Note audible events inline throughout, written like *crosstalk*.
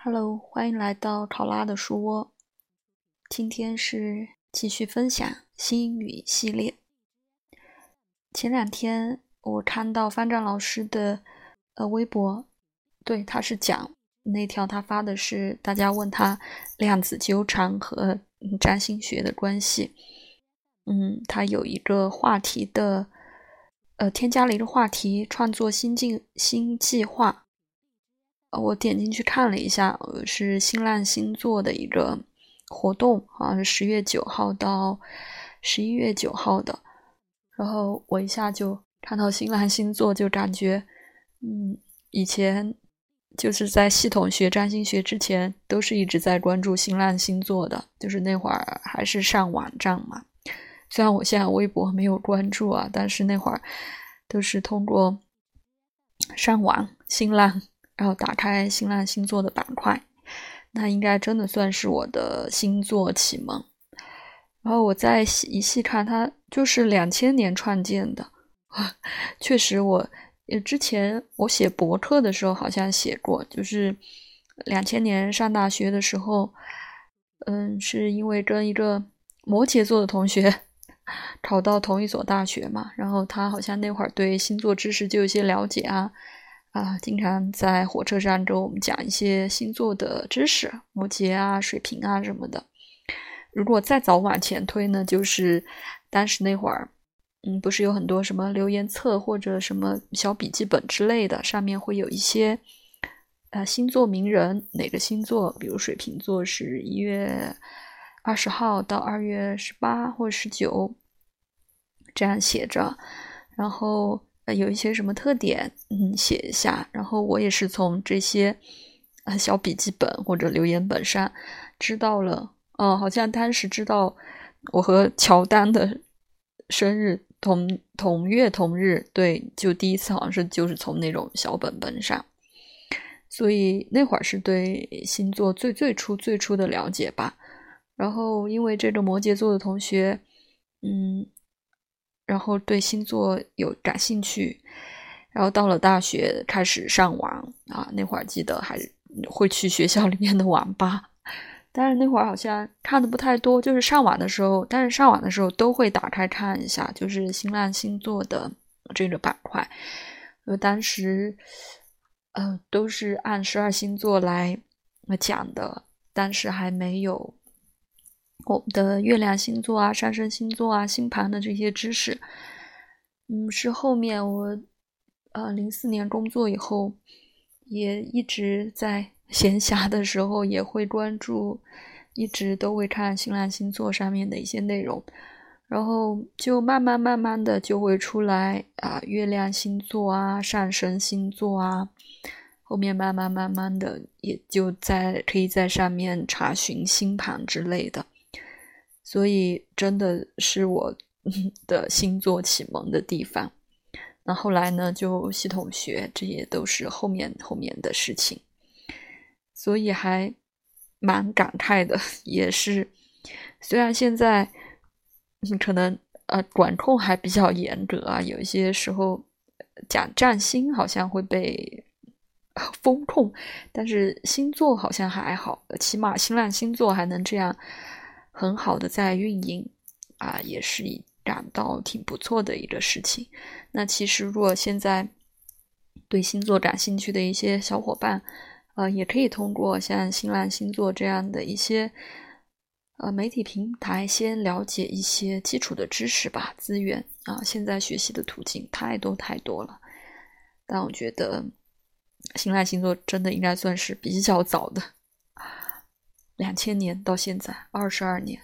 Hello，欢迎来到考拉的书窝。今天是继续分享心语系列。前两天我看到方丈老师的呃微博，对，他是讲那条他发的是大家问他量子纠缠和占星学的关系。嗯，他有一个话题的，呃，添加了一个话题，创作新进新计划。我点进去看了一下，是新浪星座的一个活动，好像是十月九号到十一月九号的。然后我一下就看到新浪星座，就感觉，嗯，以前就是在系统学占星学之前，都是一直在关注新浪星座的，就是那会儿还是上网站嘛。虽然我现在微博没有关注啊，但是那会儿都是通过上网新浪。然后打开新浪星座的板块，那应该真的算是我的星座启蒙。然后我再细一细看，它就是两千年创建的。确实，我之前我写博客的时候好像写过，就是两千年上大学的时候，嗯，是因为跟一个摩羯座的同学 *laughs* 考到同一所大学嘛，然后他好像那会儿对星座知识就有些了解啊。啊，经常在火车上跟我们讲一些星座的知识，摩羯啊、水瓶啊什么的。如果再早往前推呢，就是当时那会儿，嗯，不是有很多什么留言册或者什么小笔记本之类的，上面会有一些呃星座名人，哪个星座，比如水瓶座是一月二十号到二月十八或十九，这样写着，然后。有一些什么特点，嗯，写一下。然后我也是从这些呃小笔记本或者留言本上知道了，嗯，好像当时知道我和乔丹的生日同同月同日，对，就第一次好像是就是从那种小本本上，所以那会儿是对星座最最初最初的了解吧。然后因为这个摩羯座的同学，嗯。然后对星座有感兴趣，然后到了大学开始上网啊，那会儿记得还会去学校里面的网吧，但是那会儿好像看的不太多，就是上网的时候，但是上网的时候都会打开看一下，就是新浪星座的这个板块，呃，当时呃都是按十二星座来讲的，但是还没有。我们的月亮星座啊、上升星座啊、星盘的这些知识，嗯，是后面我呃零四年工作以后，也一直在 *laughs* 闲暇的时候也会关注，一直都会看新浪星座上面的一些内容，然后就慢慢慢慢的就会出来啊，月亮星座啊、上升星座啊，后面慢慢慢慢的也就在可以在上面查询星盘之类的。所以真的是我 *laughs* 的星座启蒙的地方。那后来呢，就系统学，这也都是后面后面的事情。所以还蛮感慨的，*laughs* 也是虽然现在可能呃管控还比较严格啊，有一些时候讲占星好像会被风控，但是星座好像还好，起码新浪星座还能这样。很好的在运营啊，也是一感到挺不错的一个事情。那其实如果现在对星座感兴趣的一些小伙伴，呃，也可以通过像新浪星座这样的一些呃媒体平台，先了解一些基础的知识吧。资源啊，现在学习的途径太多太多了。但我觉得新浪星座真的应该算是比较早的。两千年到现在二十二年，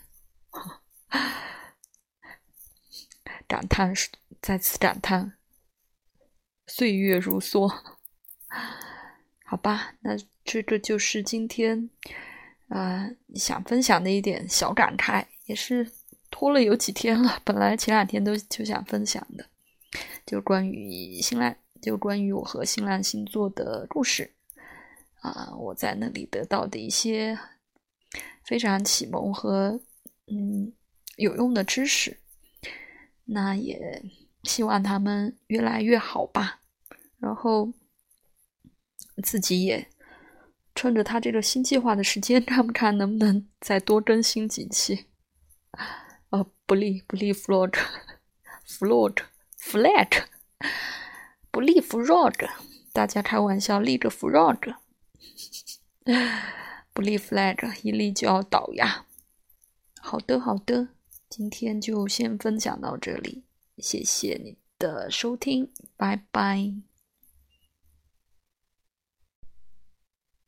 感叹是再次感叹，岁月如梭。好吧，那这个就是今天啊想分享的一点小感慨，也是拖了有几天了。本来前两天都就想分享的，就关于新浪，就关于我和新浪星座的故事啊，我在那里得到的一些。非常启蒙和嗯有用的知识，那也希望他们越来越好吧。然后自己也趁着他这个新计划的时间，*laughs* 看不看能不能再多更新几期。呃，不立不立 float，float，flat，*laughs* *laughs* 不立 frog，大家开玩笑，立个 frog，不立 flag，一立就要倒呀。好的，好的，今天就先分享到这里，谢谢你的收听，拜拜。